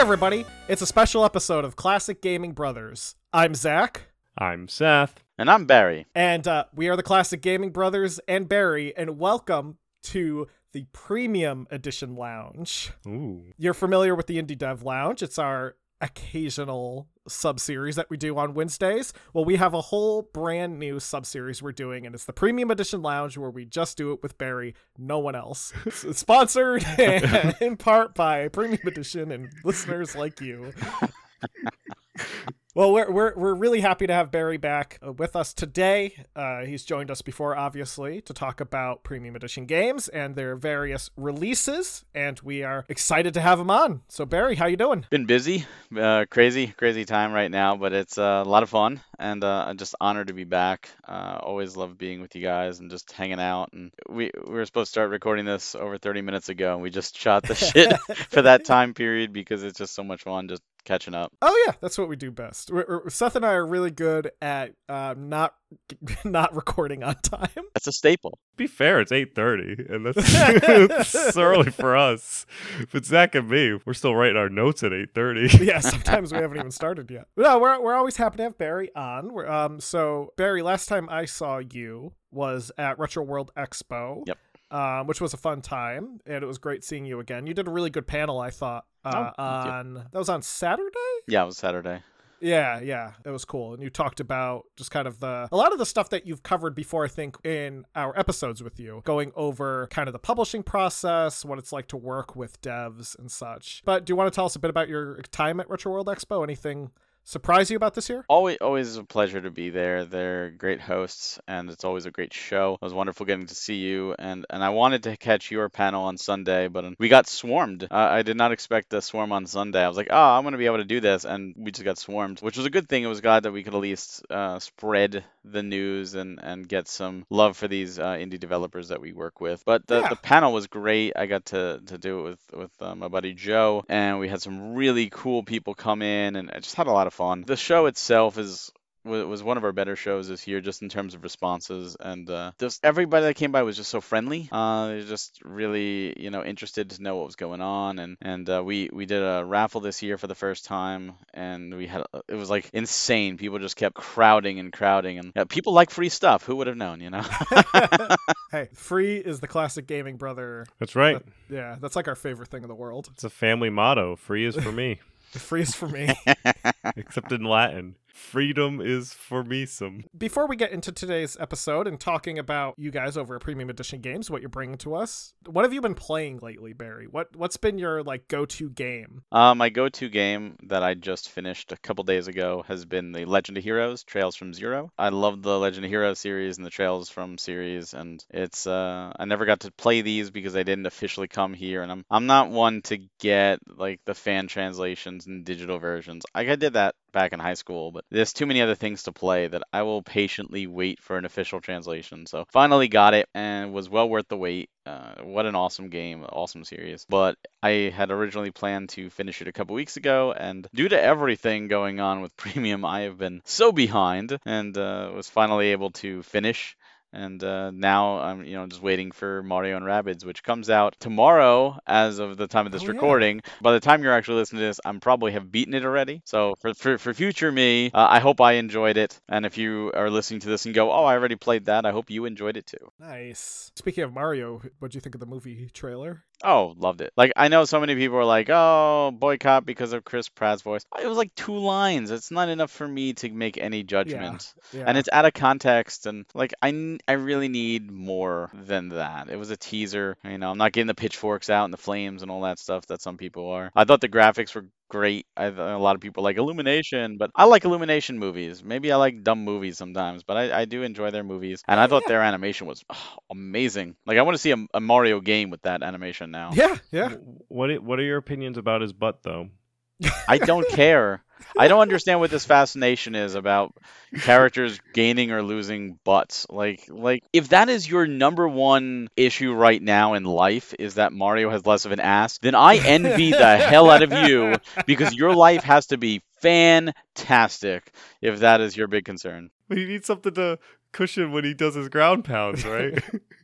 everybody. It's a special episode of Classic Gaming Brothers. I'm Zach, I'm Seth. And I'm Barry. and uh, we are the Classic Gaming Brothers and Barry, and welcome to the Premium Edition Lounge. Ooh. You're familiar with the Indie Dev Lounge. It's our occasional sub-series that we do on Wednesdays. Well, we have a whole brand new sub-series we're doing, and it's the Premium Edition Lounge where we just do it with Barry, no one else. It's sponsored in part by Premium Edition and listeners like you. Well, we're, we're, we're really happy to have Barry back uh, with us today. Uh, he's joined us before, obviously, to talk about Premium Edition games and their various releases, and we are excited to have him on. So, Barry, how you doing? Been busy, uh, crazy, crazy time right now, but it's uh, a lot of fun and uh, I'm just honored to be back. Uh, always love being with you guys and just hanging out. And we we were supposed to start recording this over 30 minutes ago, and we just shot the shit for that time period because it's just so much fun just catching up. Oh yeah, that's what we do best. We're, we're- Seth and I are really good at uh, not not recording on time. That's a staple. Be fair, it's 8.30, and that's it's early for us. But Zach and me, we're still writing our notes at 8.30. yeah, sometimes we haven't even started yet. But no, we're we're always happy to have Barry on. We're, um, so Barry, last time I saw you was at Retro World Expo. Yep. Um, which was a fun time, and it was great seeing you again. You did a really good panel, I thought. Uh, Oh, thank you. on that was on Saturday. Yeah, it was Saturday. Yeah, yeah, it was cool. And you talked about just kind of the a lot of the stuff that you've covered before, I think, in our episodes with you, going over kind of the publishing process, what it's like to work with devs and such. But do you want to tell us a bit about your time at Retro World Expo? Anything surprise you about this year? Always, always a pleasure to be there. They're great hosts, and it's always a great show. It was wonderful getting to see you, and and I wanted to catch your panel on Sunday, but we got swarmed. Uh, I did not expect the swarm on Sunday. I was like, oh, I'm gonna be able to do this, and we just got swarmed, which was a good thing. It was glad that we could at least uh, spread the news and and get some love for these uh, indie developers that we work with. But the, Yeah. the panel was great. I got to to do it with with uh, my buddy Joe, and we had some really cool people come in, and I just had a lot of fun. The show itself is was one of our better shows this year, just in terms of responses, and uh, just everybody that came by was just so friendly. Uh, they're just really, you know, interested to know what was going on, and and uh, we we did a raffle this year for the first time, and we had it was like insane. People just kept crowding and crowding, and yeah, people like free stuff. Who would have known, you know? hey, free is the classic gaming brother. That's right. Yeah, that's like our favorite thing in the world. It's a family motto. Free is for me, The free is for me. except in Latin. Freedom is for me some. Before we get into today's episode and talking about you guys over at Premium Edition Games, what you're bringing to us, what have you been playing lately, Barry? What what's been your like go-to game? Uh, my go-to game that I just finished a couple days ago has been the Legend of Heroes: Trails from Zero. I love the Legend of Heroes series and the Trails from series, and it's uh, I never got to play these because I didn't officially come here, and I'm I'm not one to get like the fan translations and digital versions. Like I did that back in high school, but there's too many other things to play that I will patiently wait for an official translation. So finally got it, and was well worth the wait. Uh, what an awesome game, awesome series. But I had originally planned to finish it a couple weeks ago, and due to everything going on with Premium, I have been so behind, and uh, was finally able to finish. And uh, now I'm, you know, just waiting for Mario and Rabbids, which comes out tomorrow, as of the time of this Oh, yeah. recording. By the time you're actually listening to this, I'm probably have beaten it already. So for for, for future me, uh, I hope I enjoyed it. And if you are listening to this and go, "Oh, I already played that," I hope you enjoyed it too. Nice. Speaking of Mario, what do you think of the movie trailer? Oh, loved it. Like I know so many people are like, "Oh, boycott because of Chris Pratt's voice." It was like two lines. It's not enough for me to make any judgment. Yeah. And it's out of context and like I I really need more than that. It was a teaser. You know, I'm not getting the pitchforks out and the flames and all that stuff that some people are. I thought the graphics were great. I uh, a lot of people like Illumination, but I like Illumination movies. Maybe I like dumb movies sometimes, but I, I do enjoy their movies. And I oh, thought their animation was oh, amazing. Like I want to see a, a Mario game with that animation now. yeah, yeah. What What are your opinions about his butt, though? I don't care. I don't understand what this fascination is about characters gaining or losing butts. Like like if that is your number one issue right now in life is that Mario has less of an ass, then I envy the hell out of you because your life has to be fantastic if that is your big concern. He needs something to cushion when he does his ground pounds, right?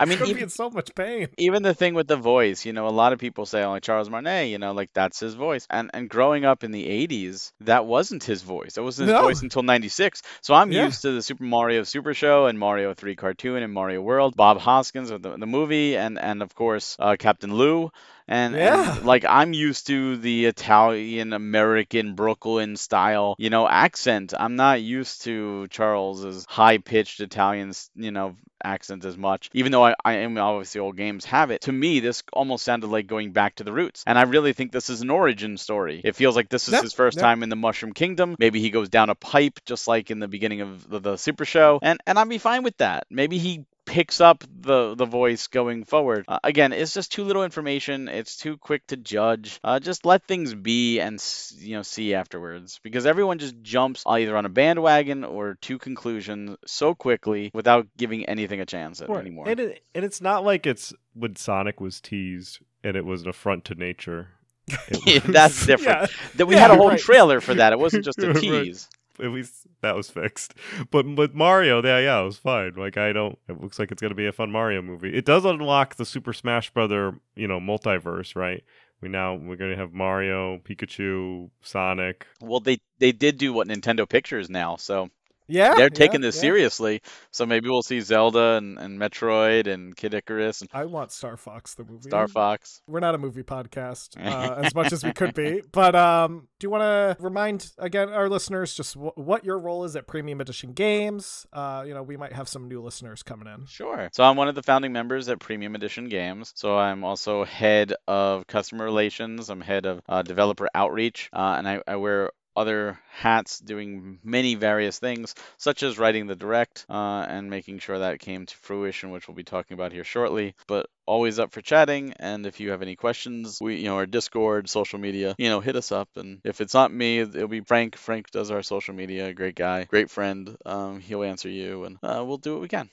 I mean, even, so much pain. even the thing with the voice, you know, a lot of people say, "Oh, like Charles Martinet," you know, like that's his voice. And and growing up in the '80s, that wasn't his voice. That wasn't his No. voice until '96. So I'm Yeah. used to the Super Mario Super Show and Mario 3 cartoon and Mario World, Bob Hoskins with the, the movie, and and of course uh, Captain Lou. And, Yeah. and like I'm used to the Italian American Brooklyn style, you know, accent. I'm not used to Charles's high pitched Italian, you know, accent as much. Even though I, I am obviously old games have it. To me, this almost sounded like going back to the roots. And I really think this is an origin story. It feels like this is Yeah, his first yeah. time in the Mushroom Kingdom. Maybe he goes down a pipe just like in the beginning of the, the Super Show. And and I'd be fine with that. Maybe he picks up the the voice going forward. Uh, again, it's just too little information. It's too quick to judge. Uh, just let things be and you know see afterwards because everyone just jumps either on a bandwagon or to conclusions so quickly without giving anything a chance Right. anymore. And it, and it's not like it's when Sonic was teased and it was an affront to nature. Yeah, That's different. Yeah. That we Yeah, had a whole right. trailer for that. It wasn't just a tease. at least that was fixed. But with Mario, yeah, yeah, it was fine. Like I don't. It looks like it's gonna be a fun Mario movie. It does unlock the Super Smash Brother, you know, multiverse, right? We now we're gonna have Mario, Pikachu, Sonic. Well, they they did do what Nintendo Pictures now, so Yeah, they're yeah, taking this yeah. seriously. So maybe we'll see Zelda and, and Metroid and Kid Icarus and I want Star Fox the movie. Star Fox. We're not a movie podcast uh, as much as we could be, but um, do you want to remind again our listeners just w- what your role is at Premium Edition Games? Uh, you know, we might have some new listeners coming in. Sure. So I'm one of the founding members at Premium Edition Games. So I'm also head of customer relations. I'm head of uh, developer outreach, uh, and I, I wear other hats doing many various things, such as writing the direct uh, and making sure that came to fruition, which we'll be talking about here shortly. But always up for chatting, and if you have any questions, we, you know, our Discord, social media, you know, hit us up. And if it's not me, it'll be Frank. Frank does our social media. Great guy, great friend. Um, he'll answer you, and uh, we'll do what we can.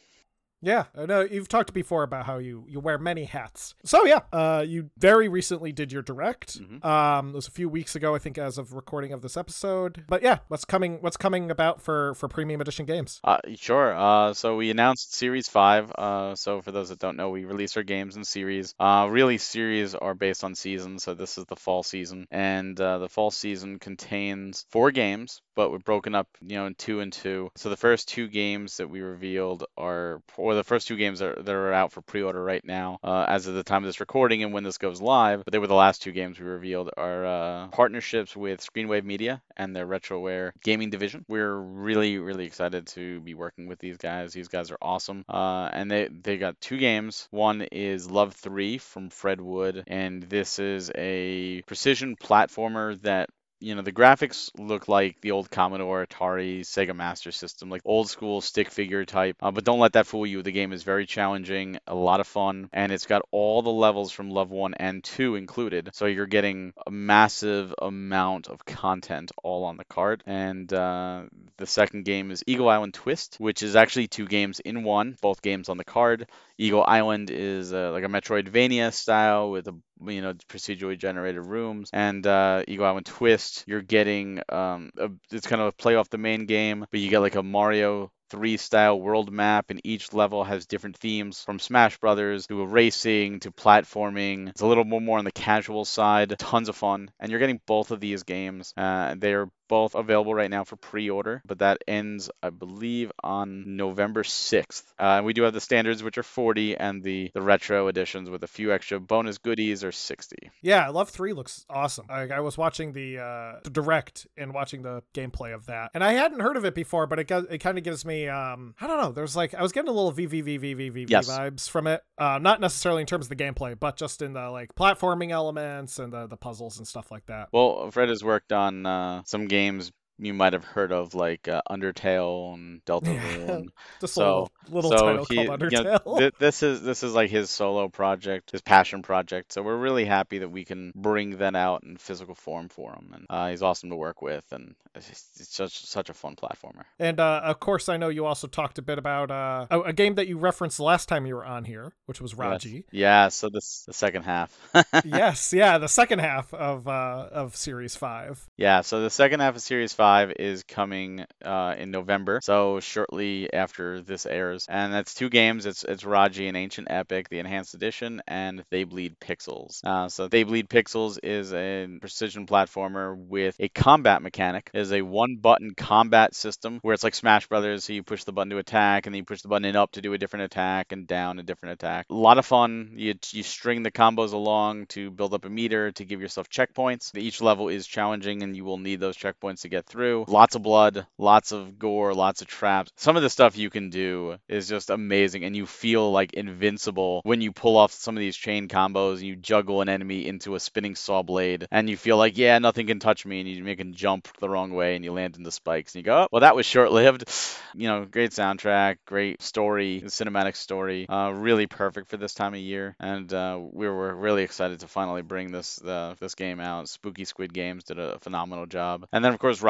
Yeah, I know you've talked before about how you you wear many hats. So yeah, uh, you very recently did your direct. Mhm. Um, it was a few weeks ago, I think, as of recording of this episode. But yeah, what's coming? What's coming about for for Premium Edition Games? Uh, sure. Uh, so we announced Series 5. Uh, so for those that don't know, we release our games in series. Uh, really, series are based on seasons. So this is the fall season. And uh, the fall season contains four games, but we're broken up, you know, in two and two. So the first two games that we revealed are, or the first two games that are, that are out for pre-order right now, uh, as of the time of this recording and when this goes live, but they were the last two games we revealed, are uh, partnerships with Screenwave Media and their Retroware gaming division. We're really, really excited to be working with these guys. These guys are awesome. Uh, and they, they got two games. One is Love 3 from Fred Wood, and this is a precision platformer that you know the graphics look like the old Commodore, Atari, Sega Master System, like old school stick figure type. Uh, but don't let that fool you. The game is very challenging, a lot of fun, and it's got all the levels from Love One and Two included. So you're getting a massive amount of content all on the card. And uh, the second game is Eagle Island Twist, which is actually two games in one, both games on the card. Eagle Island is uh, like a Metroidvania style with a you know procedurally generated rooms, and uh, Eagle Island Twist, you're getting um, a, it's kind of a play off the main game, but you get like a Mario 3 style world map, and each level has different themes from Smash Brothers to racing to platforming. It's a little more more on the casual side. Tons of fun, and you're getting both of these games. Uh, they're both available right now for pre-order, but that ends, I believe, on November 6th. Uh, we do have the standards, which are 40, and the the retro editions with a few extra bonus goodies are 60. Yeah, Love Three looks awesome. I, I was watching the uh, the direct and watching the gameplay of that, and I hadn't heard of it before, but it got, it kind of gives me um I don't know. There's like I was getting a little VVVVVV Yes. vibes from it. Uh, not necessarily in terms of the gameplay, but just in the like platforming elements and the the puzzles and stuff like that. Well, Fred has worked on uh, some games games you might have heard of, like uh, Undertale and Deltarune. Just So- a little, little so title he, called you know, Undertale. thi- this is this is like his solo project, his passion project. So we're really happy that we can bring that out in physical form for him, and uh, he's awesome to work with, and it's, it's such such a fun platformer. And uh, of course, I know you also talked a bit about uh, a, a game that you referenced the last time you were on here, which was Yes. Yeah. So this the second half. yes, yeah, the second half of uh, of Series Five. Yeah, so the second half of Series 5 5 is coming uh, in November, so shortly after this airs. And that's two games. It's it's Raji An Ancient Epic, the Enhanced Edition, and They Bleed Pixels. Uh, so They Bleed Pixels is a precision platformer with a combat mechanic. It is a one-button combat system where it's like Smash Brothers. So you push the button to attack, and then you push the button up to do a different attack, and down a different attack. A lot of fun. You you string the combos along to build up a meter to give yourself checkpoints. Each level is challenging, and you will need those checkpoints to get through. Lots of blood, lots of gore, lots of traps. Some of the stuff you can do is just amazing, and you feel like invincible when you pull off some of these chain combos and you juggle an enemy into a spinning saw blade, and you feel like, yeah, nothing can touch me, and you make a jump the wrong way, and you land into spikes, and you go, oh, well, that was short lived. You know, great soundtrack, great story, cinematic story, uh, really perfect for this time of year, and uh, we were really excited to finally bring this uh, this game out. Spooky Squid Games did a phenomenal job, and then of course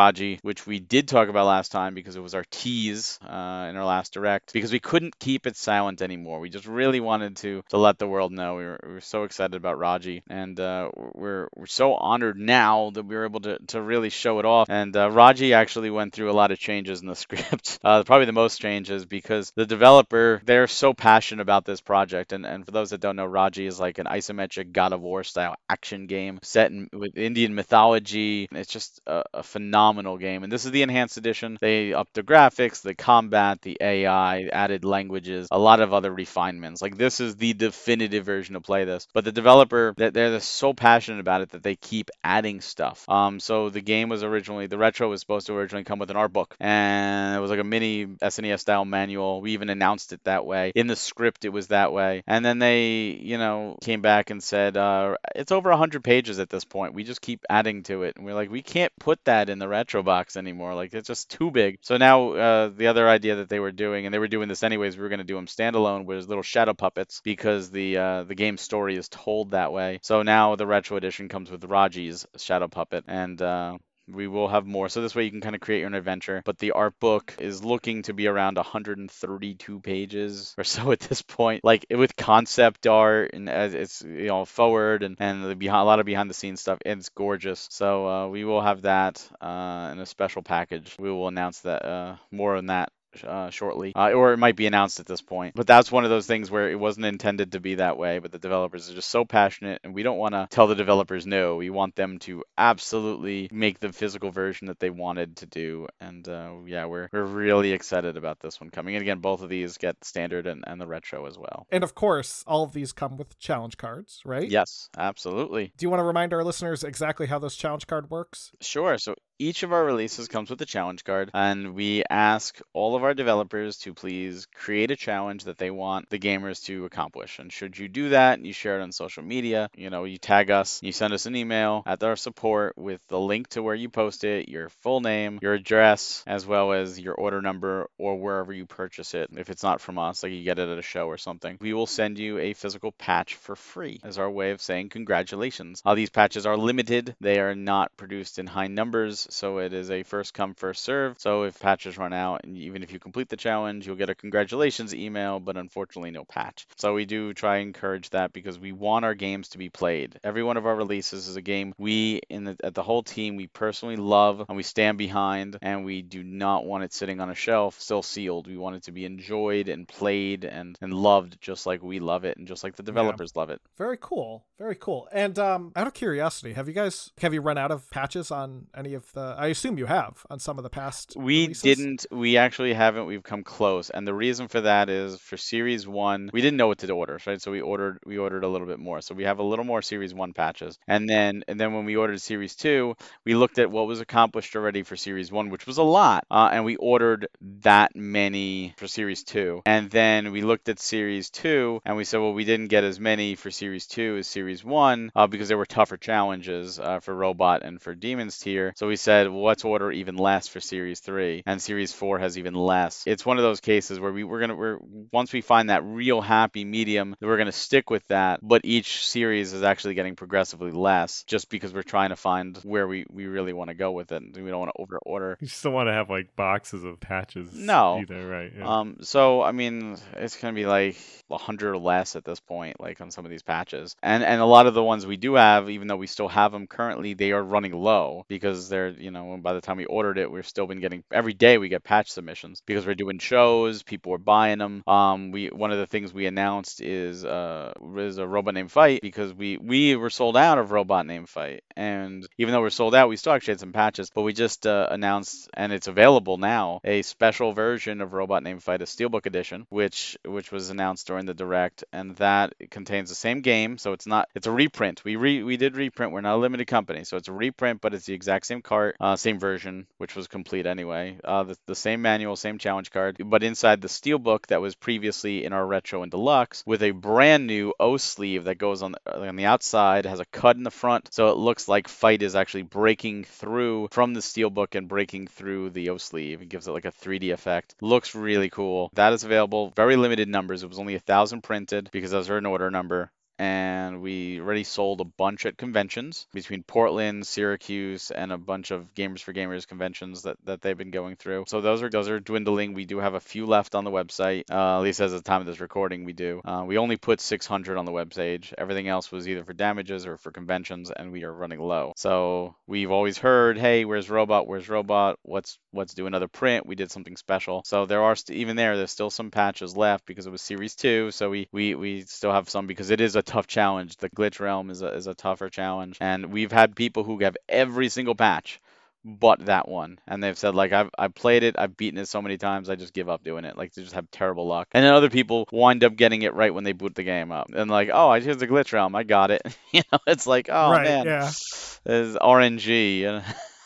Which we did talk about last time because it was our tease uh, in our last direct, because we couldn't keep it silent anymore. We just really wanted to to let the world know we were, we were so excited about Raji, and uh, we're we're so honored now that we were able to to really show it off. And uh, Raji actually went through a lot of changes in the script, uh, probably the most changes because the developer they're so passionate about this project, and and for those that don't know, Raji is like an isometric God of War style action game set in with Indian mythology. It's just a, a phenomenal game, and this is the enhanced edition. They upped the graphics, the combat, the AI, added languages, a lot of other refinements. Like this is the definitive version to play this. But the developer, they're, they're so passionate about it that they keep adding stuff. Um, so the game was originally the retro was supposed to originally come with an art book, and it was like a mini SNES style manual. We even announced it that way in the script. It was that way, and then they, you know, came back and said uh, it's over 100 pages at this point. We just keep adding to it, and we're like, we can't put that in the retro box anymore. Like it's just too big. So now uh, the other idea that they were doing, and they were doing this anyways, we were going to do them standalone, was little shadow puppets because the uh, the game story is told that way. So now the retro edition comes with Raji's shadow puppet, and uh, we will have more. So this way you can kind of create your own adventure. But the art book is looking to be around 132 pages or so at this point. Like with concept art and as it's you know forward and and the behind, a lot of behind the scenes stuff. It's gorgeous. So uh, we will have that uh, in a special package. We will announce that uh, more on that uh, shortly, uh, or it might be announced at this point. But that's one of those things where it wasn't intended to be that way, but the developers are just so passionate, and we don't want to tell the developers no. We want them to absolutely make the physical version that they wanted to do, and uh, yeah, we're we're really excited about this one coming. And again, both of these get standard and, and the retro as well. And of course, all of these come with challenge cards, right? Yes, absolutely. Do you want to remind our listeners exactly how this challenge card works? Sure. So each of our releases comes with a challenge card, and we ask all of our developers to please create a challenge that they want the gamers to accomplish. And should you do that, you share it on social media, you know, you tag us, you send us an email at our support with the link to where you post it, your full name, your address, as well as your order number or wherever you purchase it. If it's not from us, like you get it at a show or something, we will send you a physical patch for free as our way of saying congratulations. All these patches are limited, they are not produced in high numbers so it is a first come first serve. So if patches run out, and even if you complete the challenge, you'll get a congratulations email, but unfortunately no patch. So we do try and encourage that because we want our games to be played. Every one of our releases is a game we in the at the whole team we personally love and we stand behind, and we do not want it sitting on a shelf still sealed. We want it to be enjoyed and played and and loved just like we love it and just like the developers yeah. love it. Very cool. Very cool. And um, out of curiosity, have you guys have you run out of patches on any of the? I assume you have on some of the past. We releases? didn't. We actually haven't. We've come close, and the reason for that is for Series One, we didn't know what to order, right? So we ordered we ordered a little bit more. So we have a little more Series One patches, and then and then when we ordered Series Two, we looked at what was accomplished already for Series One, which was a lot, uh, and we ordered that many for Series Two, and then we looked at Series Two, and we said, well, we didn't get as many for Series Two as Series One uh, because there were tougher challenges uh, for Robot and for Demon's Tier. So we said, let's order even less for Series 3, and Series 4 has even less. It's one of those cases where we, we're going to, we're, once we find that real happy medium, we're going to stick with that, but each series is actually getting progressively less just because we're trying to find where we, we really want to go with it. And we don't want to over order. You still want to have like boxes of patches. No. Either, right? Yeah. Um, so, I mean, it's going to be like 100 or less at this point, like on some of these patches. And, and a lot of the ones we do have, even though we still have them currently, they are running low because they're you know, by the time we ordered it, we've still been getting every day we get patch submissions because we're doing shows, people are buying them. Um, we one of the things we announced is uh is a robot named Fight because we we were sold out of robot named Fight, and even though we're sold out, we still actually had some patches. But we just uh, announced, and it's available now, a special version of Robot Named Fight, a Steelbook edition, which which was announced during the direct, and that contains the same game. So it's not it's a reprint. We re we did reprint. We're not a limited company, so it's a reprint, but it's the exact same uh, same version, which was complete anyway. Uh, the, the same manual, same challenge card, but inside the Steelbook that was previously in our retro and deluxe with a brand new O sleeve that goes on the, on the outside, has a cut in the front, so it looks like Fight is actually breaking through from the Steelbook and breaking through the O sleeve. It gives it like a 3D effect. Looks really cool. That is available. Very limited numbers. It was only a thousand printed because those are an order number and we already sold a bunch at conventions between Portland, Syracuse, and a bunch of Gamers for Gamers conventions that, that they've been going through. So those are those are dwindling. We do have a few left on the website. Uh, at least as of the time of this recording, we do. Uh, we only put 600 on the webpage. Everything else was either for damages or for conventions, and we are running low. So we've always heard, hey, where's Robot? Where's Robot? Let's let's do another print. We did something special. So there are st- even there, there's still some patches left because it was Series Two. So we we we still have some because it is a tough challenge. The glitch realm is a, is a tougher challenge, and we've had people who have every single patch but that one. And they've said like I've, I've played it. I've beaten it so many times. I just give up doing it. Like they just have terrible luck. And then other people wind up getting it right when they boot the game up. And like oh i here's the glitch realm. I got it. You know it's like oh right, man yeah. it's rng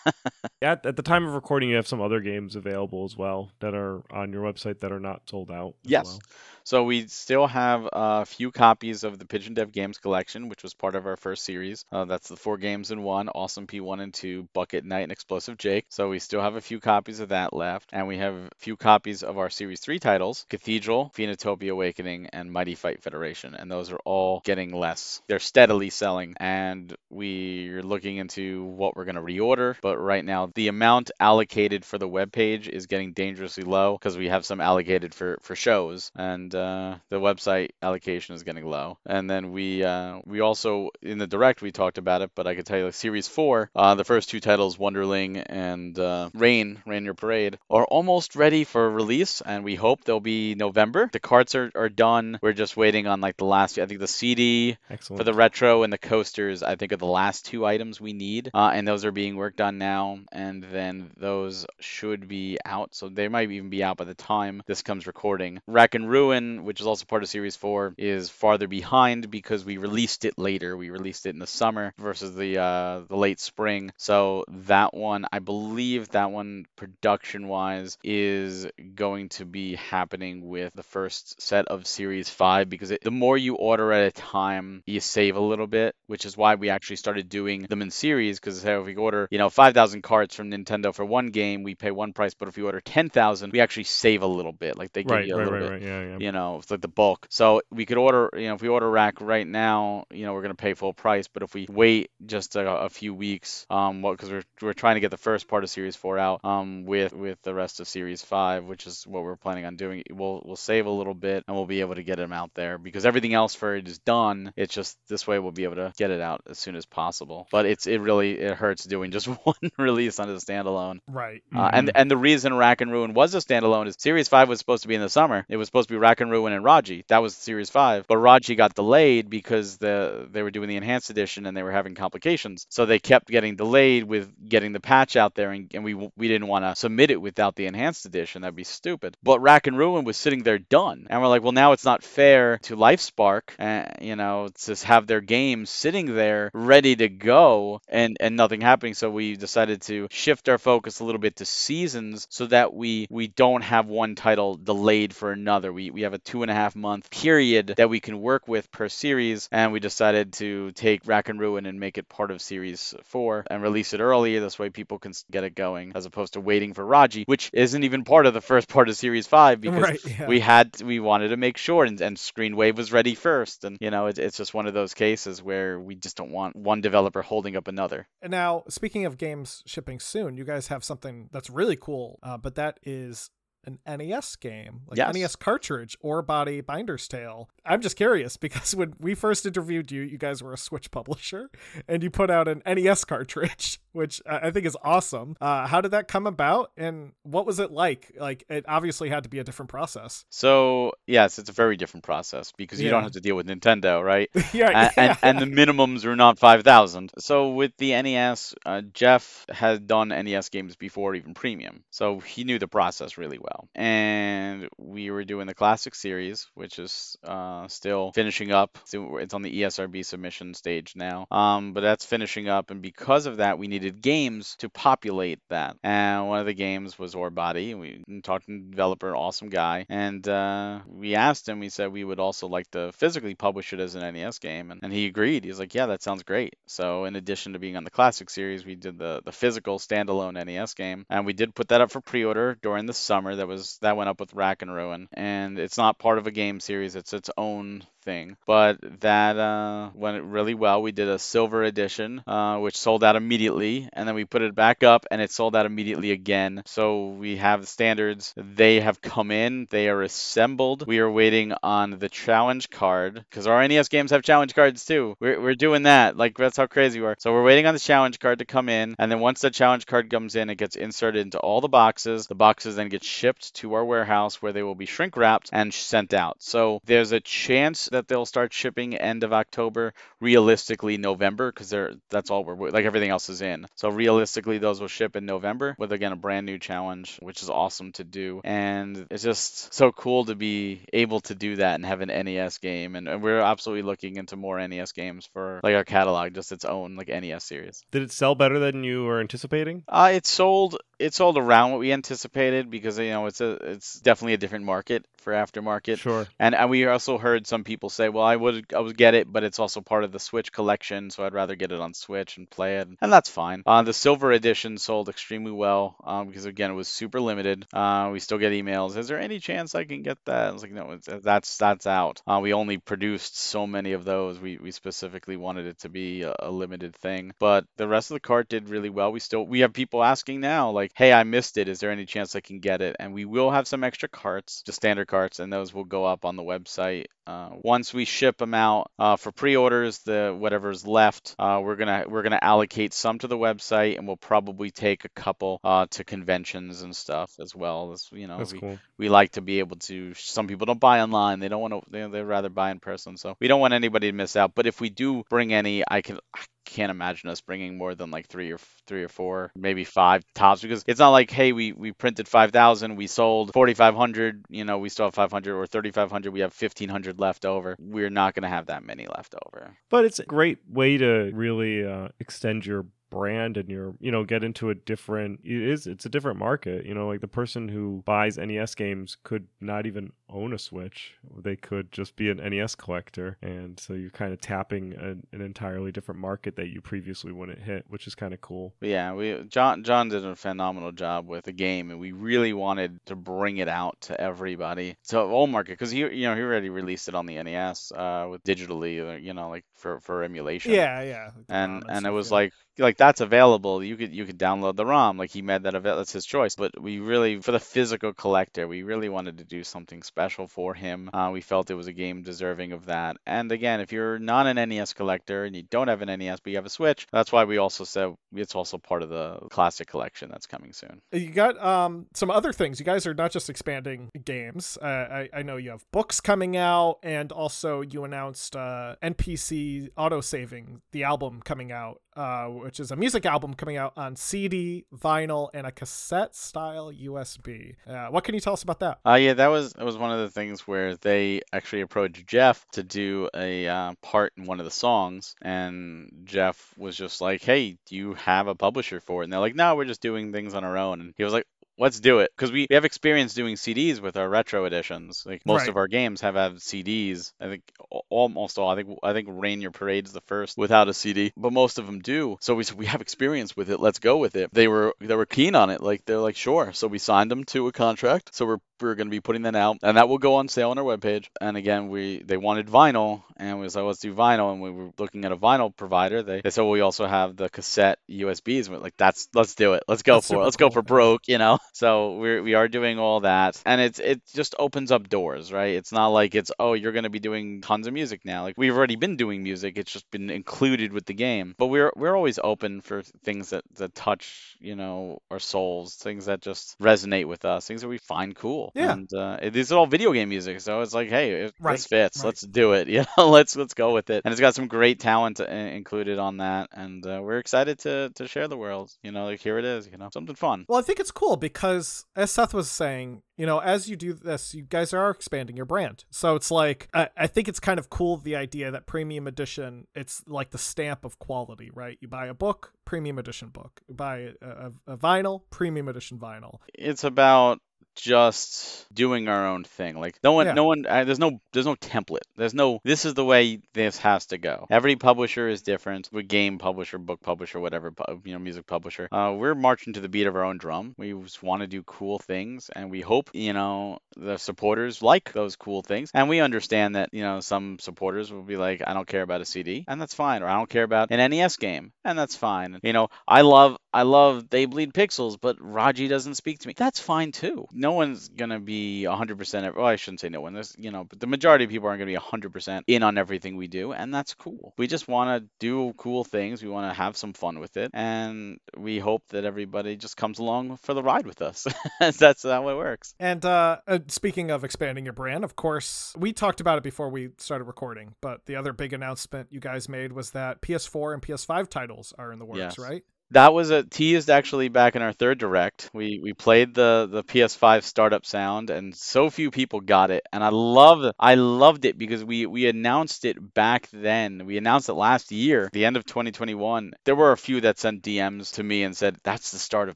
at, at the time of recording you have some other games available as well that are on your website that are not sold out as yes. well. So we still have a few copies of the Pigeon Dev Games collection, which was part of our first series. Uh, that's the four games in one, Awesome Pea 1 and 2, Bucket Knight, and Explosive Jake. So we still have a few copies of that left. And we have a few copies of our Series 3 titles, Cathedral, Phoenotopia Awakening, and Mighty Fight Federation. And those are all getting less. They're steadily selling. And we're looking into what we're going to reorder. But right now, the amount allocated for the web page is getting dangerously low because we have some allocated for, for shows. And uh, the website allocation is getting low. And then we uh, we also in the direct we talked about it, but I could tell you like Series Four, uh, the first two titles, Wunderling and uh, Rain, Rain Your Parade, are almost ready for release, and we hope they'll be November. The carts are, are done. We're just waiting on like the last. I think the CD Excellent. for the retro and the coasters. I think are the last two items we need, uh, and those are being worked on now. And then those should be out, so they might even be out by the time this comes recording. Rack and Ruin, which is also part of Series 4, is farther behind because we released it later. We released it in the summer versus the uh, the late spring. So that one, I believe that one production wise is going to be happening with the first set of Series 5 because it, the more you order at a time, you save a little bit, which is why we actually started doing them in series because if we order, you know, 5,000 carts from Nintendo for one game, we pay one price, but if we order 10,000, we actually save a little bit. Like they give right, you a right, little right, bit right. Yeah, yeah. you know, it's like the bulk. So we could order, you know, if we order rack right now, you know, we're gonna pay full price. But if we wait just a, a few weeks, um, well, because we're we're trying to get the first part of Series Four out, um, with with the rest of Series Five, which is what we're planning on doing, we'll we'll save a little bit and we'll be able to get them out there because everything else for it is done. It's just this way we'll be able to get it out as soon as possible. But it's it really it hurts doing just one release on a standalone. Right. Uh, and and the reason Rack and Ruin was a standalone is Series Five was supposed to be in the summer. It was supposed to be Rack and Ruin and Raji. That was Series Five, but Raji got delayed because the they were doing the enhanced edition and they were having complications. So they kept getting delayed with getting the patch out there, and, and we we didn't want to submit it without the enhanced edition. That'd be stupid. But Rack and Ruin was sitting there done, and we're like, well, now it's not fair to LifeSpark, uh, you know, to have their game sitting there ready to go and and nothing happening. So we decided to shift our focus a little bit to seasons so that we we don't have one title delayed for another. We we have a two and a half month period that we can work with per series, and we decided to take Rack and Ruin and make it part of Series Four and release it early. This way, people can get it going, as opposed to waiting for Raji, which isn't even part of the first part of Series Five because Right, yeah. we had we wanted to make sure, and, and Screenwave was ready first, and you know it, it's just one of those cases where we just don't want one developer holding up another. And now, speaking of games shipping soon, you guys have something that's really cool, uh, but that is an NES game, like Yes. NES cartridge Orebody Binder's Tale. I'm just curious because when we first interviewed you, you guys were a Switch publisher and you put out an NES cartridge, which I think is awesome. Uh, how did that come about and what was it like? Like, it obviously had to be a different process. So yes, it's a very different process because you Yeah. don't have to deal with Nintendo, right? yeah, and, and, and the minimums are not 5000 so with the nes uh, jeff had done nes games before even premium so he knew the process really well and we were doing the classic series which is uh, still finishing up. It's on the esrb submission stage now. Um, but that's finishing up and because of that we needed games to populate that. And one of the games was Orebody. We talked to the developer awesome guy. And uh, we asked him we said we would also like to physically publish it as an nes game. And, and he agreed. He's like yeah that sounds great. So in addition to being on the classic series we did the the physical standalone nes game. And we did put that up for pre-order during the summer that was that went up with rack and ruin. And it's not part of a game series it's its own thing but that uh, went really well. We did a silver edition uh, which sold out immediately and then we put it back up and it sold out immediately again. So we have standards. They have come in. They are assembled. We are waiting on the challenge card because our nes games have challenge cards too. We're, we're doing that. Like that's how crazy we are. So we're waiting on the challenge card to come in and then once the challenge card comes in it gets inserted into all the boxes. The boxes then get shipped to our warehouse where they will be shrink wrapped and sent out. So there's a chance that they'll start shipping end of october realistically november because they're that's all we're like everything else is in. So realistically those will ship in november with again a brand new challenge which is awesome to do. And it's just so cool to be able to do that and have an nes game. And, and we're absolutely looking into more nes games for like our catalog just its own like nes series. Did it sell better than you were anticipating? uh, it sold it sold around what we anticipated because you know it's a it's definitely a different market for aftermarket Sure. and, and we also heard some people say, well, I would I would get it, but it's also part of the Switch collection, so I'd rather get it on Switch and play it, and that's fine. Uh, the Silver Edition sold extremely well um, because again it was super limited. Uh, we still get emails. Is there any chance I can get that? I was like, no, it's, that's that's out. Uh, we only produced so many of those. We we specifically wanted it to be a, a limited thing, but the rest of the cart did really well. We still we have people asking now, like, hey, I missed it. Is there any chance I can get it? And we will have some extra carts, just standard carts, and those will go up on the website uh, once we ship them out uh, for pre-orders. The whatever's left, uh, we're gonna we're gonna allocate some to the website, and we'll probably take a couple uh, to conventions and stuff as well. As you know, That's we, cool. we like to be able to some people don't buy online they don't want to they, they'd rather buy in person so we don't want anybody to miss out but if we do bring any i can i can't imagine us bringing more than like three or three or four maybe five tops because it's not like hey we we printed 5000 we sold 4500 you know we still have 500 or 3500 we have 1500 left over. We're not going to have that many left over. But it's a great way to really uh, extend your brand and your you know get into a different it is it's a different market you know like the person who buys nes games could not even own a switch they could just be an nes collector and so you're kind of tapping an, an entirely different market that you previously wouldn't hit which is kind of cool yeah, we John John did a phenomenal job with the game, and we really wanted to bring it out to everybody, to all market, because he you know he already released it on the NES uh, with digitally, uh, you know, like for for emulation. Yeah, yeah. And and it was yeah. like like that's available. You could you could download the ROM. Like he made that available. That's his choice. But we really for the physical collector, we really wanted to do something special for him. Uh, we felt it was a game deserving of that. And again, if you're not an NES collector and you don't have an NES but you have a Switch, that's why we also said it's also part of the classic collection that's coming soon. You got um some other things. You guys are not just expanding games. Uh, I I know you have books coming out, and also you announced uh, NPC autosaving the album coming out, uh, which is a music album coming out on CD, vinyl, and a cassette style USB. Uh, what can you tell us about that? Uh, yeah, that was that was one of the things where they actually approached Jeff to do a uh, part in one of the songs, and Jeff was just like, "Hey, do you have a publisher for it?" And they're like, "No, we're just doing things on our own." And he was like. Let's do it because we, we have experience doing CDs with our retro editions. Like most Right. of our games have have CDs. I think almost all. I think I think Rain Your Parade's the first without a CD, but most of them do. So we said we have experience with it. Let's go with it. They were they were keen on it. Like they're like sure. So we signed them to a contract. So we're we're going to be putting that out, and that will go on sale on our webpage. And again, we they wanted vinyl, and we said, like, let's do vinyl. And we were looking at a vinyl provider. They, they said, well, we also have the cassette USBs. We're like, that's let's do it. Let's go That's for it. Let's go for broke, you know. So we're we are doing all that, and it's it just opens up doors, right? It's not like it's oh you're going to be doing tons of music now. Like we've already been doing music. It's just been included with the game. But we're we're always open for things that that touch you know our souls, things that just resonate with us, things that we find cool. Yeah. And uh, these are all video game music, so it's like hey, if Right, this fits, right. let's do it. You know, let's let's go with it. And it's got some great talent uh, included on that, and uh, we're excited to to share the world. You know, like here it is. You know, something fun. Well, I think it's cool because, as Seth was saying, you know, as you do this, you guys are expanding your brand. So it's like, I, I think it's kind of cool the idea that premium edition, it's like the stamp of quality, right? You buy a book, premium edition book. You buy a, a, a vinyl, premium edition vinyl. it's about just doing our own thing. Like no one, Yeah. no one. Uh, there's no, there's no template. There's no. This is the way this has to go. Every publisher is different. With game publisher, book publisher, whatever, you know, music publisher. Uh, we're marching to the beat of our own drum. We just want to do cool things, and we hope you know the supporters like those cool things. And we understand that you know some supporters will be like, I don't care about a CD, and that's fine, or I don't care about an NES game, and that's fine. You know, I love, I love They Bleed Pixels, but Raji doesn't speak to me. That's fine too. No one's gonna be 100%. ev- Well, I shouldn't say no one. There's, you know, but the majority of people aren't gonna be 100% in on everything we do, and that's cool. We just want to do cool things. We want to have some fun with it, and we hope that everybody just comes along for the ride with us. that's how it works. And uh, uh, speaking of expanding your brand, of course, we talked about it before we started recording, but the other big announcement you guys made was that PS4 and PS5 titles are in the works, Yes. right? That was a teased actually back in our third direct. We we played the the PS5 startup sound and so few people got it and I love I loved it because we we announced it back then. We announced it last year, the end of 2021. There were a few that sent DMs to me and said that's the start of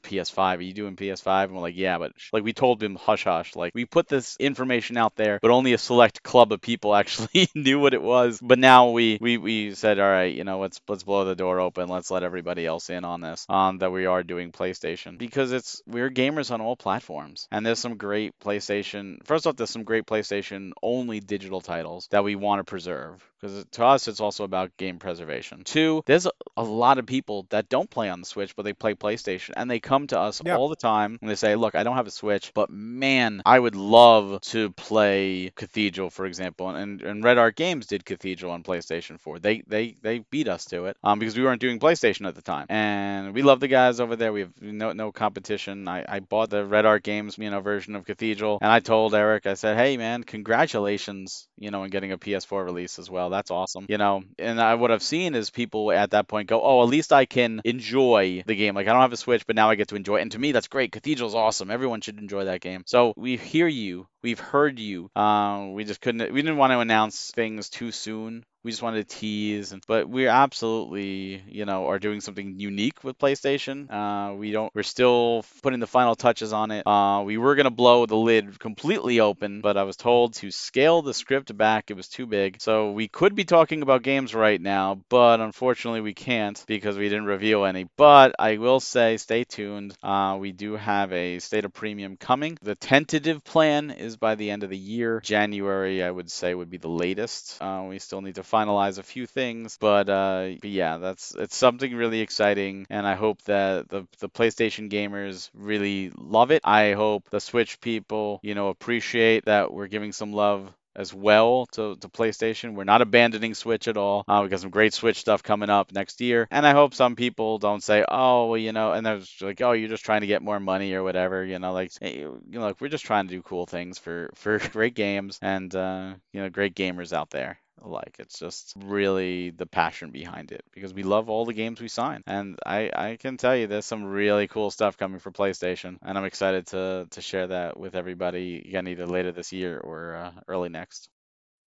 PS5. Are you doing PS5? And we're like, "Yeah, but sh-" like we told him hush hush. Like we put this information out there, but only a select club of people actually knew what it was. But now we we we said, "All right, you know, let's let's blow the door open. Let's let everybody else in on this." Um, that we are doing PlayStation because it's we're gamers on all platforms, and there's some great PlayStation. First off, there's some great PlayStation only digital titles that we want to preserve because to us it's also about game preservation. Two, there's a, lot of people that don't play on the Switch but they play PlayStation, and they come to us Yeah. all the time and they say, "Look, I don't have a Switch, but man, I would love to play Cathedral, for example." And and Red Art Games did Cathedral on PlayStation 4. They they they beat us to it um, because we weren't doing PlayStation at the time, and we love the guys over there. We have no no competition. I, I bought the Red Art Games you know version of Cathedral, and I told Eric, I said, "Hey man, congratulations, you know, in getting a PS4 release as well. That's awesome, you know." And I, what I've seen is people at that point go, "Oh, at least I can enjoy the game. Like I don't have a Switch, but now I get to enjoy it." And to me, that's great. Cathedral's awesome. Everyone should enjoy that game. So we hear you. We've heard you. Um, we just couldn't. We didn't want to announce things too soon. We just wanted to tease, and, but we're absolutely, you know, are doing something unique with PlayStation. Uh, we don't. We're still putting the final touches on it. Uh, we were gonna blow the lid completely open, but I was told to scale the script back. It was too big. So we could be talking about games right now, but unfortunately we can't because we didn't reveal any. But I will say, stay tuned. Uh, we do have a State of Premium coming. The tentative plan is by the end of the year. January, I would say, would be the latest. Uh, we still need to finalize a few things, but, uh, but yeah, that's it's something really exciting, and I hope that the the PlayStation gamers really love it. I hope the Switch people, you know, appreciate that we're giving some love as well to, to PlayStation. We're not abandoning Switch at all. Uh, we got some great Switch stuff coming up next year. And I hope some people don't say, oh, well, you know, and they're like, oh, you're just trying to get more money or whatever. You know, like, hey, you know, like we're just trying to do cool things for, for great games and, uh, you know, great gamers out there. Like it's just really the passion behind it because we love all the games we sign, and I I can tell you there's some really cool stuff coming for PlayStation, and I'm excited to to share that with everybody again either later this year or uh, early next.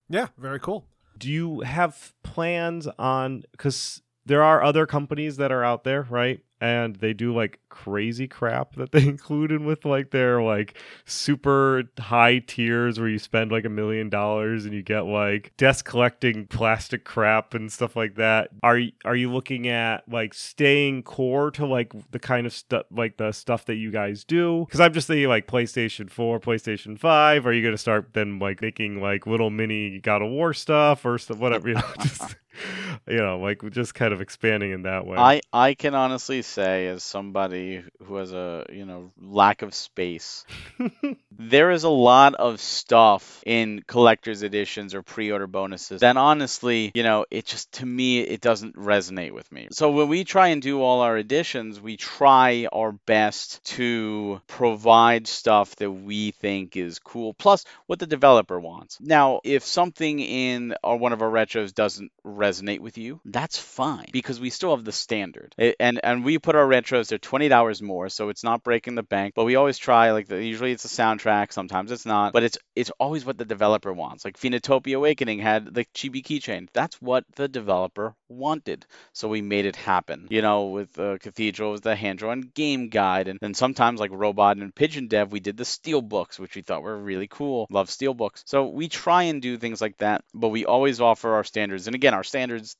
Yeah, very cool. do you have plans on because there are other companies that are out there right and they do like crazy crap that they included with like their like super high tiers where you spend like a million dollars and you get like desk collecting plastic crap and stuff like that. Are are you looking at like staying core to like the kind of stuff like the stuff that you guys do? Because I'm just thinking like PlayStation 4, PlayStation 5. Are you going to start then like making like little mini God of War stuff or stuff, whatever? You know, just you know, like just kind of expanding in that way. I I can honestly say, as somebody who has a you know lack of space, there is a lot of stuff in collector's editions or pre-order bonuses that honestly, you know, it just to me it doesn't resonate with me. So when we try and do all our editions, we try our best to provide stuff that we think is cool, plus what the developer wants. Now, if something in or one of our retros doesn't resonate with you, that's fine because we still have the standard. It- and and we put our retros they're twenty dollars more, so it's not breaking the bank. But we always try like the, usually it's a soundtrack, sometimes it's not, but it's it's always what the developer wants. Like Phoenotopia Awakening had the chibi keychain. That's what the developer wanted, so we made it happen. You know, with uh, Cathedral was the hand-drawn game guide, and then sometimes like Robot and Pigeon Dev, we did the steel books, which we thought were really cool. Love steel books. So we try and do things like that, but we always offer our standards. And again, our standards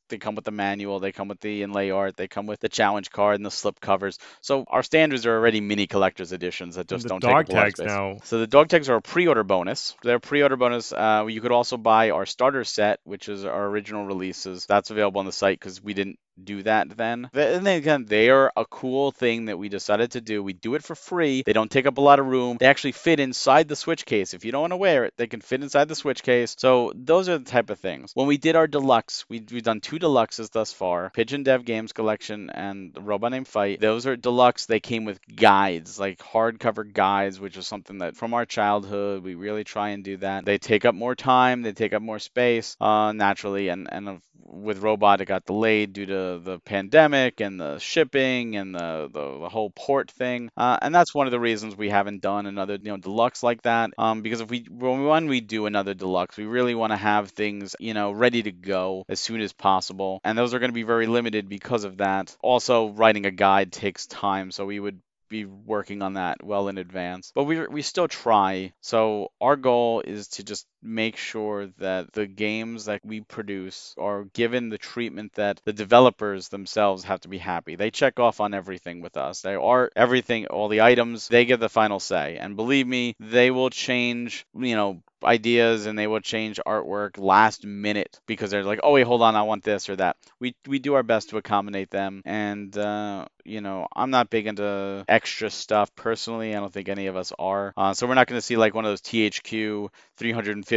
they come with the manual, they come with the inlay art, they come with the challenge card and the slip covers. So our standards are already mini collector's editions that just the don't dog take up a lot of tags now. So the dog tags are a pre-order bonus. They're a pre-order bonus. Uh, you could also buy our starter set, which is our original releases. That's available on the site because we didn't do that then. And then again, they are a cool thing that we decided to do. We do it for free. They don't take up a lot of room. They actually fit inside the Switch case. If you don't want to wear it, they can fit inside the Switch case. So those are the type of things. When we did our deluxe, we, we've done two deluxes thus far Pigeon Dev Games Collection and Robot Named Fight. Those are deluxe. They came with guides, like hardcover guides, which is something that from our childhood, we really try and do that. They take up more time, they take up more space, uh, naturally, and, and with Robot, it got delayed due to the pandemic and the shipping and the, the, the whole port thing. Uh, and that's one of the reasons we haven't done another, you know, deluxe like that. Um, because if we, when we, do another deluxe, we really want to have things, you know, ready to go as soon as possible. And those are going to be very limited because of that. Also, writing a guide takes time, so we would be working on that well in advance. But we we still try. So our goal is to just make sure that the games that we produce are given the treatment that the developers themselves have to be happy. They check off on everything with us. They are everything, all the items, they get the final say. And believe me, they will change, you know, ideas and they will change artwork last minute because they're like, oh wait, hold on, I want this or that. We we do our best to accommodate them, and uh, you know, I'm not big into extra stuff personally. I don't think any of us are. Uh, so we're not going to see like one of those THQ $350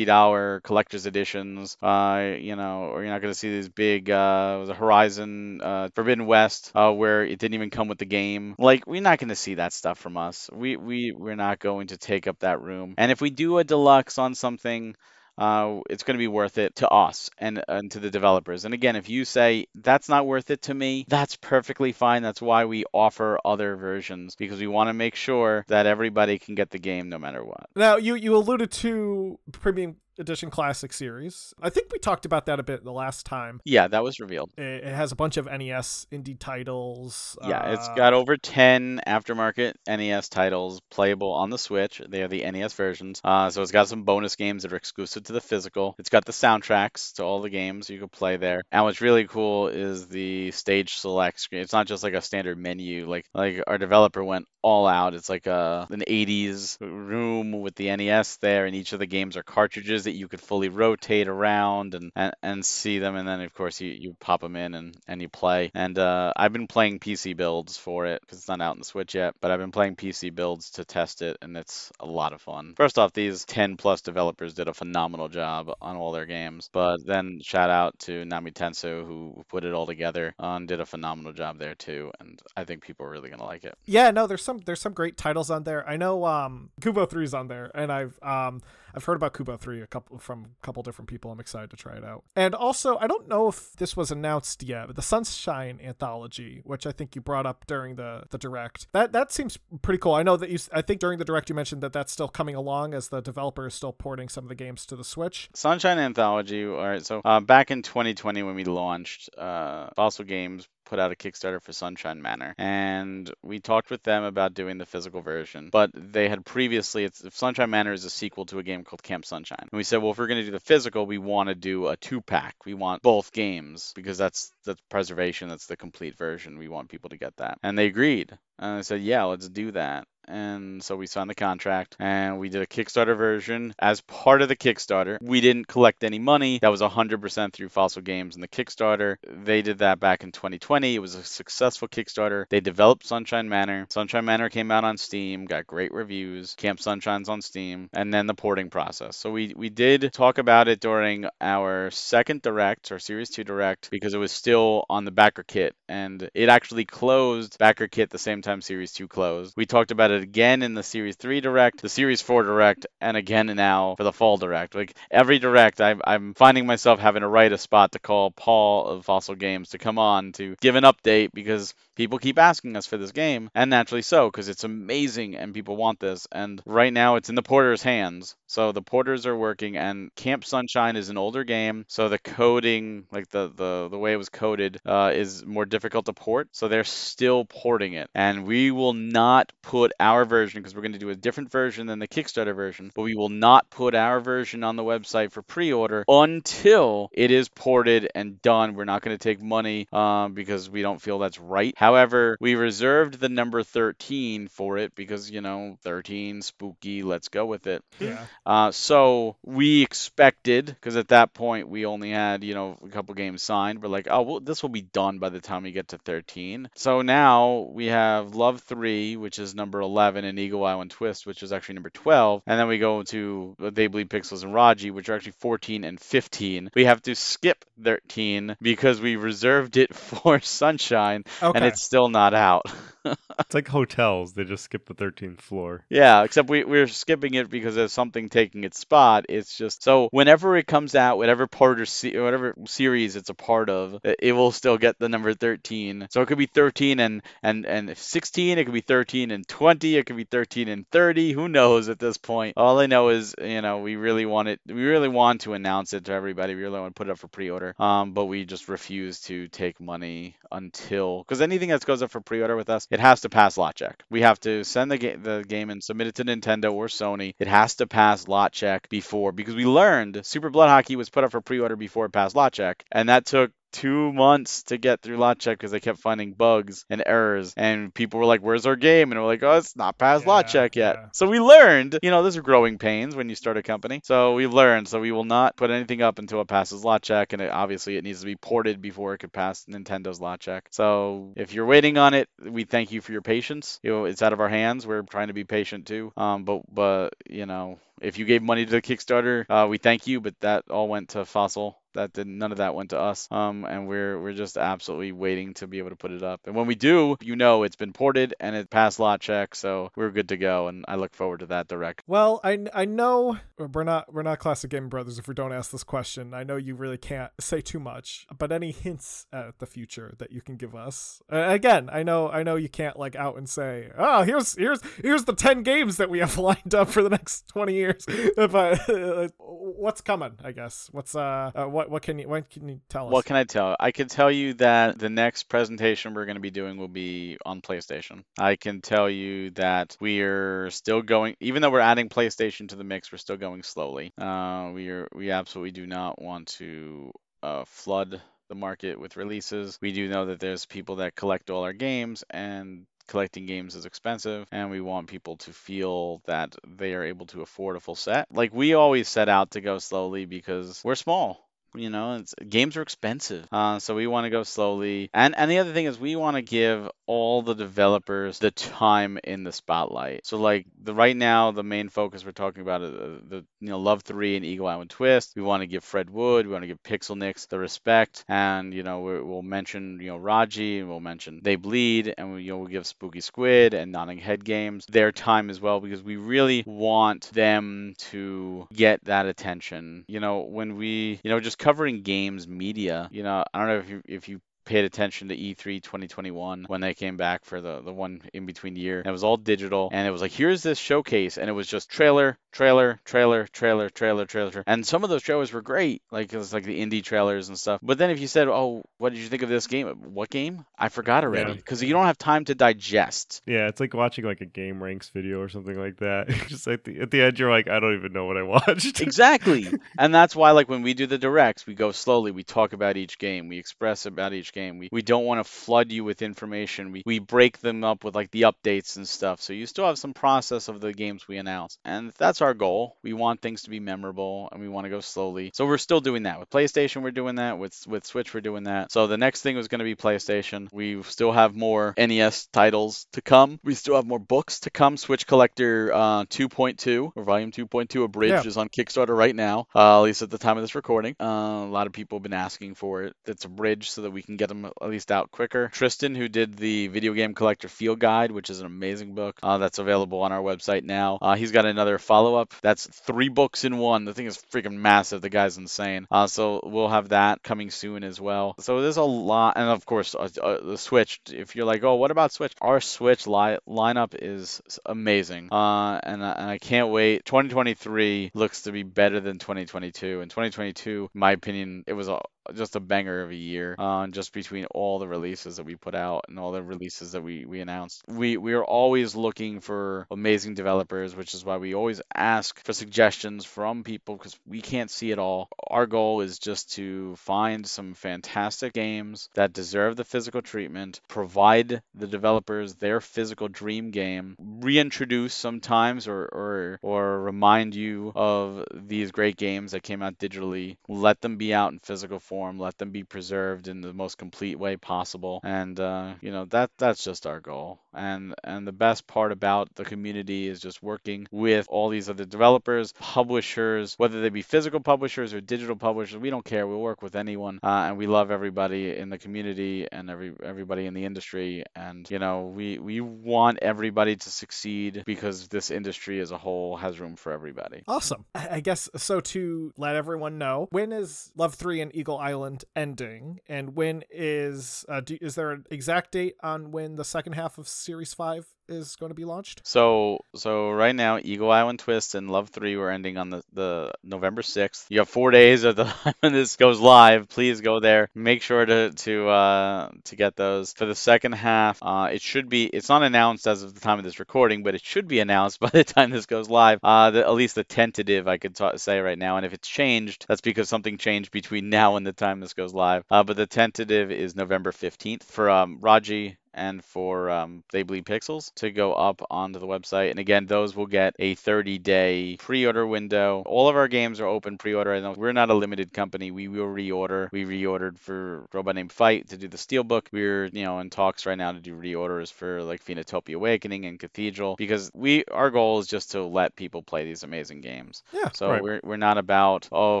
collector's editions, uh, you know, or you're not going to see these big uh, the Horizon uh, Forbidden West uh, where it didn't even come with the game. Like we're not going to see that stuff from us. We we we're not going to take up that room. And if we do a deluxe on something uh, it's going to be worth it to us and, and to the developers. And again, if you say that's not worth it to me, that's perfectly fine. That's why we offer other versions because we want to make sure that everybody can get the game no matter what. Now, you you alluded to Premium Edition Classic Series. I think we talked about that a bit the last time. Yeah, that was revealed. It, it has a bunch of NES indie titles. Yeah, it's got over 10 aftermarket NES titles playable on the Switch. They are the NES versions. Uh, so it's got some bonus games that are exclusive to the physical. It's got the soundtracks to all the games you can play there. And what's really cool is the stage select screen. It's not just like a standard menu. Like like our developer went all out. It's like a an 80s room with the NES there, and each of the games are cartridges that you could fully rotate around and and, and see them. And then of course you, you pop them in and and you play. And uh, I've been playing PC builds for it because it's not out in the Switch yet. But I've been playing PC builds to test it, and it's a lot of fun. First off, these 10 plus developers did a phenomenal job on all their games. But then shout out to Nami Tensu who put it all together and did a phenomenal job there too. And I think people are really gonna like it. Yeah, no, there's some there's some great titles on there. I know um Kubo 3's on there and I've um I've heard about Kubo 3 a couple from a couple different people. I'm excited to try it out. And also, I don't know if this was announced yet, but the Sunshine anthology, which I think you brought up during the the direct, that that seems pretty cool. I know that you, I think during the direct you mentioned that that's still coming along as the developer is still porting some of the games to the Switch. Sunshine Anthology. All right, so uh, back in 2020 when we launched, uh, Fossil Games put out a Kickstarter for Sunshine Manor, and we talked with them about doing the physical version. But they had previously, it's Sunshine Manor is a sequel to a game called Camp Sunshine, and we said, well, if we're going to do the physical, we want to do a two pack. We want both games because that's that's preservation. That's the complete version. We want people to get that, and they agreed. And I said, yeah, let's do that and so we signed the contract and we did a Kickstarter version. As part of the Kickstarter, we didn't collect any money. That was 100% through Fossil Games and the Kickstarter. They did that back in 2020. It was a successful Kickstarter. They developed Sunshine Manor. Sunshine Manor came out on Steam, got great reviews. Camp Sunshine's on Steam, and then the porting process. So we we did talk about it during our second direct or Series 2 direct because it was still on the backer kit and it actually closed backer kit the same time Series 2 closed. We talked about it it again in the Series 3 Direct, the Series 4 Direct, and again now for the Fall Direct. Like every Direct, I'm, I'm finding myself having to write a spot to call Paul of Fossil Games to come on to give an update because people keep asking us for this game, and naturally so, because it's amazing and people want this. And right now it's in the porter's hands. So the porters are working, and Camp Sunshine is an older game, so the coding, like the the, the way it was coded, uh, is more difficult to port. So they're still porting it, and we will not put our version because we're going to do a different version than the Kickstarter version, but we will not put our version on the website for pre-order until it is ported and done. We're not going to take money um, because we don't feel that's right. However, we reserved the number 13 for it because you know 13 spooky. Let's go with it. Yeah. Uh, so we expected, because at that point we only had, you know, a couple games signed. We're like, oh, well, this will be done by the time we get to 13. So now we have Love 3, which is number 11, and Eagle Eye Island Twist, which is actually number 12. And then we go to They Bleed Pixels and Raji, which are actually 14 and 15. We have to skip 13 because we reserved it for Sunshine, Okay. and it's still not out. It's like hotels; they just skip the 13th floor. Yeah, except we, we're skipping it because there's something taking its spot. It's just so whenever it comes out, whatever part or se- whatever series it's a part of, it, will still get the number 13. So it could be 13 and and and 16. It could be 13 and 20. It could be 13 and 30. Who knows at this point? All I know is you know we really want it. We really want to announce it to everybody. We really want to put it up for pre-order. Um, but we just refuse to take money until because anything that goes up for pre-order with us, it has to pass lot check. We have to send the, ga- the game and submit it to Nintendo or Sony. It has to pass lot check before because we learned Super Blood Hockey was put up for pre-order before it passed lot check, and that took two months to get through lot check because they kept finding bugs and errors. And people were like where's our game? And we're like oh it's not past lot check yet. yeah. so we learned you know those are growing pains when you start a company. So we've learned so we will not put anything up until it passes lot check and it, obviously it needs to be ported before it could pass nintendo's lot check so if you're waiting on it we thank you for your patience. You know it's out of our hands. We're trying to be patient too. Um but but you know if you gave money to the Kickstarter, uh, we thank you, but that all went to Fossil. That did none of that went to us. Um, and we're we're just absolutely waiting to be able to put it up. And when we do, you know it's been ported and it passed lot check, so we're good to go. And I look forward to that direct. Well, I, I know we're not we're not classic gaming brothers if we don't ask this question. I know you really can't say too much, but any hints at the future that you can give us? Uh, again, I know I know you can't like out and say, "Oh, here's here's here's the 10 games that we have lined up for the next 20 years." But uh, what's coming, I guess. What's uh, uh what what can you what can you tell us? What can I tell? I can tell you that the next presentation we're going to be doing will be on PlayStation. I can tell you that we're still going, even though we're adding PlayStation to the mix, we're still going slowly. Uh, we are we absolutely do not want to uh, flood the market with releases. We do know that there's people that collect all our games and collecting games is expensive and we want people to feel that they are able to afford a full set. Like we always set out to go slowly because we're small. You know, games are expensive, uh, so we want to go slowly. And and the other thing is we want to give all the developers the time in the spotlight. So like the right now, the main focus we're talking about is the, the you know Love Three and Eagle Island Twist. We want to give Fred Wood, we want to give pixel Pixelnicks the respect, and you know we, will mention you know Raji, and we'll mention They Bleed, and we, you know we'll give Spooky Squid and Nodding Head Games their time as well because we really want them to get that attention. You know when we you know just covering games media. You know I don't know if you if you paid attention to E3 2021 when they came back for the, the one in between year. And it was all digital. And it was like, here's this showcase. And it was just trailer, trailer, trailer, trailer, trailer, trailer. And some of those trailers were great. Like it was like the indie trailers and stuff. But then if you said, oh, what did you think of this game? What game? I forgot already. Because yeah. you don't have time to digest. Yeah, it's like watching like a GameRanx video or something like that. just like the, at the end, you're like, I don't even know what I watched. exactly. and that's why like when we do the directs, we go slowly. We talk about each game. We express about each game game. We we don't want to flood you with information. We we break them up with like the updates and stuff. So you still have some process of the games we announce. And that's our goal. We want things to be memorable and we want to go slowly. So we're still doing that. With PlayStation we're doing that. With with Switch we're doing that. So the next thing was going to be PlayStation. We still have more NES titles to come. We still have more books to come. Switch Collector uh, 2.2 or Volume 2.2 Abridged yeah. is on Kickstarter right now. Uh, at least at the time of this recording. Uh, a lot of people have been asking for it. It's a bridge so that we can get them at least out quicker. Tristan, who did the Video Game Collector Field Guide, which is an amazing book uh, that's available on our website now. Uh, he's got another follow up that's three books in one. The thing is freaking massive. The guy's insane. Uh, so we'll have that coming soon as well. So there's a lot, and of course uh, uh, the Switch. If you're like, oh, what about Switch? Our Switch li- lineup is amazing, uh, and and I can't wait. 2023 looks to be better than 2022, and 2022, in my opinion, it was a just a banger of a year uh, just between all the releases that we put out and all the releases that we, we announced. We we are always looking for amazing developers, which is why we always ask for suggestions from people because we can't see it all. Our goal is just to find some fantastic games that deserve the physical treatment, provide the developers their physical dream game, reintroduce sometimes or or or remind you of these great games that came out digitally, let them be out in physical form let them be preserved in the most complete way possible, and uh, you know that that's just our goal. And and the best part about the community is just working with all these other developers, publishers, whether they be physical publishers or digital publishers. We don't care. We'll work with anyone, uh, and we love everybody in the community and every everybody in the industry. And you know we we want everybody to succeed because this industry as a whole has room for everybody. Awesome. I guess so. To let everyone know, when is Love Three and Eagle Island ending, and when is uh, do, is there an exact date on when the second half of Series Five is going to be launched? So so right now, Eagle Island Twist and Love Three we're ending on the the November sixth. You have four days of the time when this goes live. Please go there. Make sure to to uh, to get those for the second half. Uh, it should be. It's not announced as of the time of this recording, but it should be announced by the time this goes live. Uh, the, at least the tentative I could t- say right now. And if it's changed, that's because something changed between now and the time this goes live. Uh, but the tentative is November 15th for um, Raji and for um, They Bleed Pixels to go up onto the website. And again, those will get a 30 day pre order window. All of our games are open pre order. I know we're not a limited company. We will reorder. We reordered for Robot Named Fight to do the Steelbook. We're, you know, in talks right now to do reorders for like Phoenotopia Awakening and Cathedral because we, our goal is just to let people play these amazing games. Yeah. So right. we're, we're not about, oh,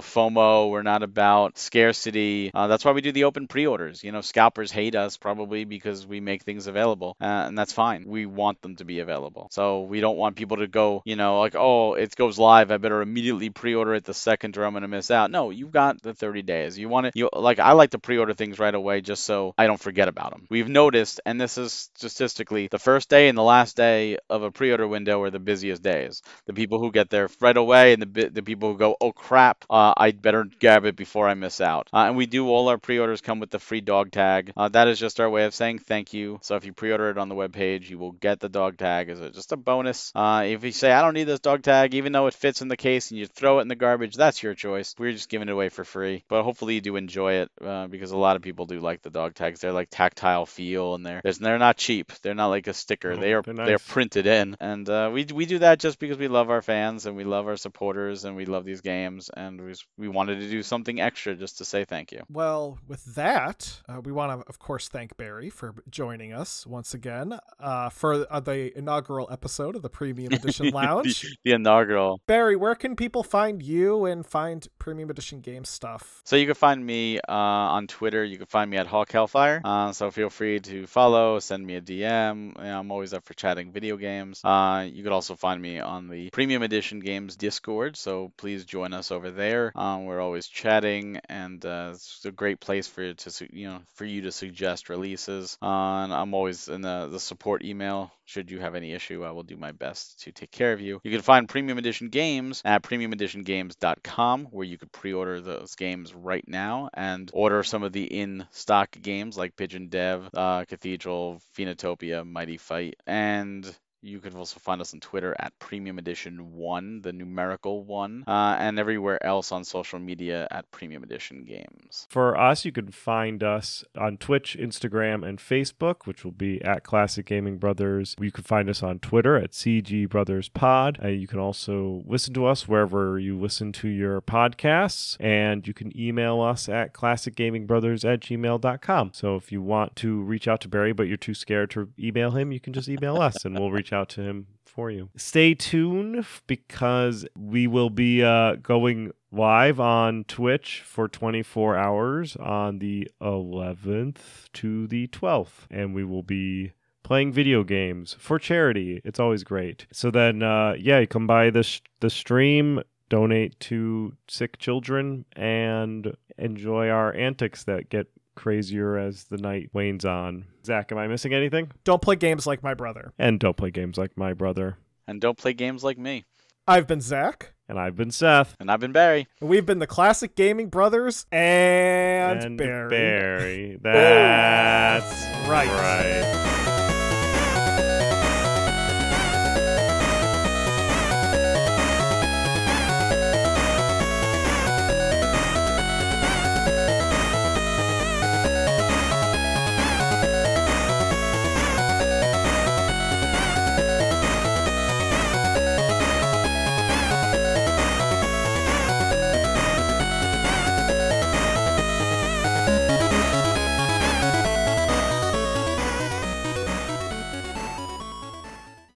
FOMO. We're not about scarcity. Uh, that's why we do the open pre orders. You know, scalpers hate us probably because we make things available, uh, and that's fine. We want them to be available. So we don't want people to go, you know, like, oh, it goes live. I better immediately pre-order it the second, or I'm gonna miss out. No, you've got the 30 days. You want it. You like I like to pre-order things right away just so I don't forget about them. We've noticed, and this is statistically, the first day and the last day of a pre-order window are the busiest days. The people who get there right away, and the the people who go, oh crap, uh, I better grab it before I miss out. Uh, and we do all our pre-orders come with the free dog tag. Uh, that is just our way of saying thank you you. So if you pre-order it on the webpage, you will get the dog tag as a, just a bonus. Uh, if you say I don't need this dog tag, even though it fits in the case, and you throw it in the garbage, that's your choice. We're just giving it away for free. But hopefully you do enjoy it uh, because a lot of people do like the dog tags. They're like tactile feel, and they're they're not cheap. They're not like a sticker. Oh, they are they're they're printed in, and uh, we we do that just because we love our fans and we love our supporters and we love these games, and we we wanted to do something extra just to say thank you. Well, with that, uh, we want to, of course, thank Barry for joining us once again uh, for uh, the inaugural episode of the Premium Edition Lounge. the, the inaugural. Barry, where can people find you and find Premium Edition game stuff? So you can find me uh, on Twitter. You can find me at Hawk Hellfire. Uh, so feel free to follow, send me a DM. You know, I'm always up for chatting video games. Uh, you could also find me on the Premium Edition Games Discord. So please join us over there. Um, we're always chatting, and uh, it's a great place for you to you know for you to suggest releases. Uh, I'm always in the, the support email. Should you have any issue, I will do my best to take care of you. You can find Premium Edition games at premiumeditiongames.com, where you could pre-order those games right now and order some of the in-stock games like Pigeon Dev, uh, Cathedral, Phoenotopia, Mighty Fight, and you can also find us on Twitter at Premium Edition 1, the numerical one, uh, and everywhere else on social media at Premium Edition Games. For us, you can find us on Twitch, Instagram, and Facebook, which will be at Classic Gaming Brothers. You can find us on Twitter at CG Brothers Pod. Uh, you can also listen to us wherever you listen to your podcasts, and you can email us at classicgamingbrothers at gmail.com. So if you want to reach out to Barry, but you're too scared to email him, you can just email us and we'll reach out to him for you. Stay tuned because we will be uh, going live on Twitch for 24 hours on the 11th to the 12th, and we will be playing video games for charity. It's always great. So then, uh, yeah, you come by the sh- the stream, donate to sick children, and enjoy our antics that get crazier as the night wanes on. Zach, am I missing anything? Don't play games like my brother. And don't play games like my brother. And don't play games like me. I've been Zach. And I've been Seth. And I've been Barry. And we've been the Classic Gaming Brothers and, and Barry. Barry. That's right. right.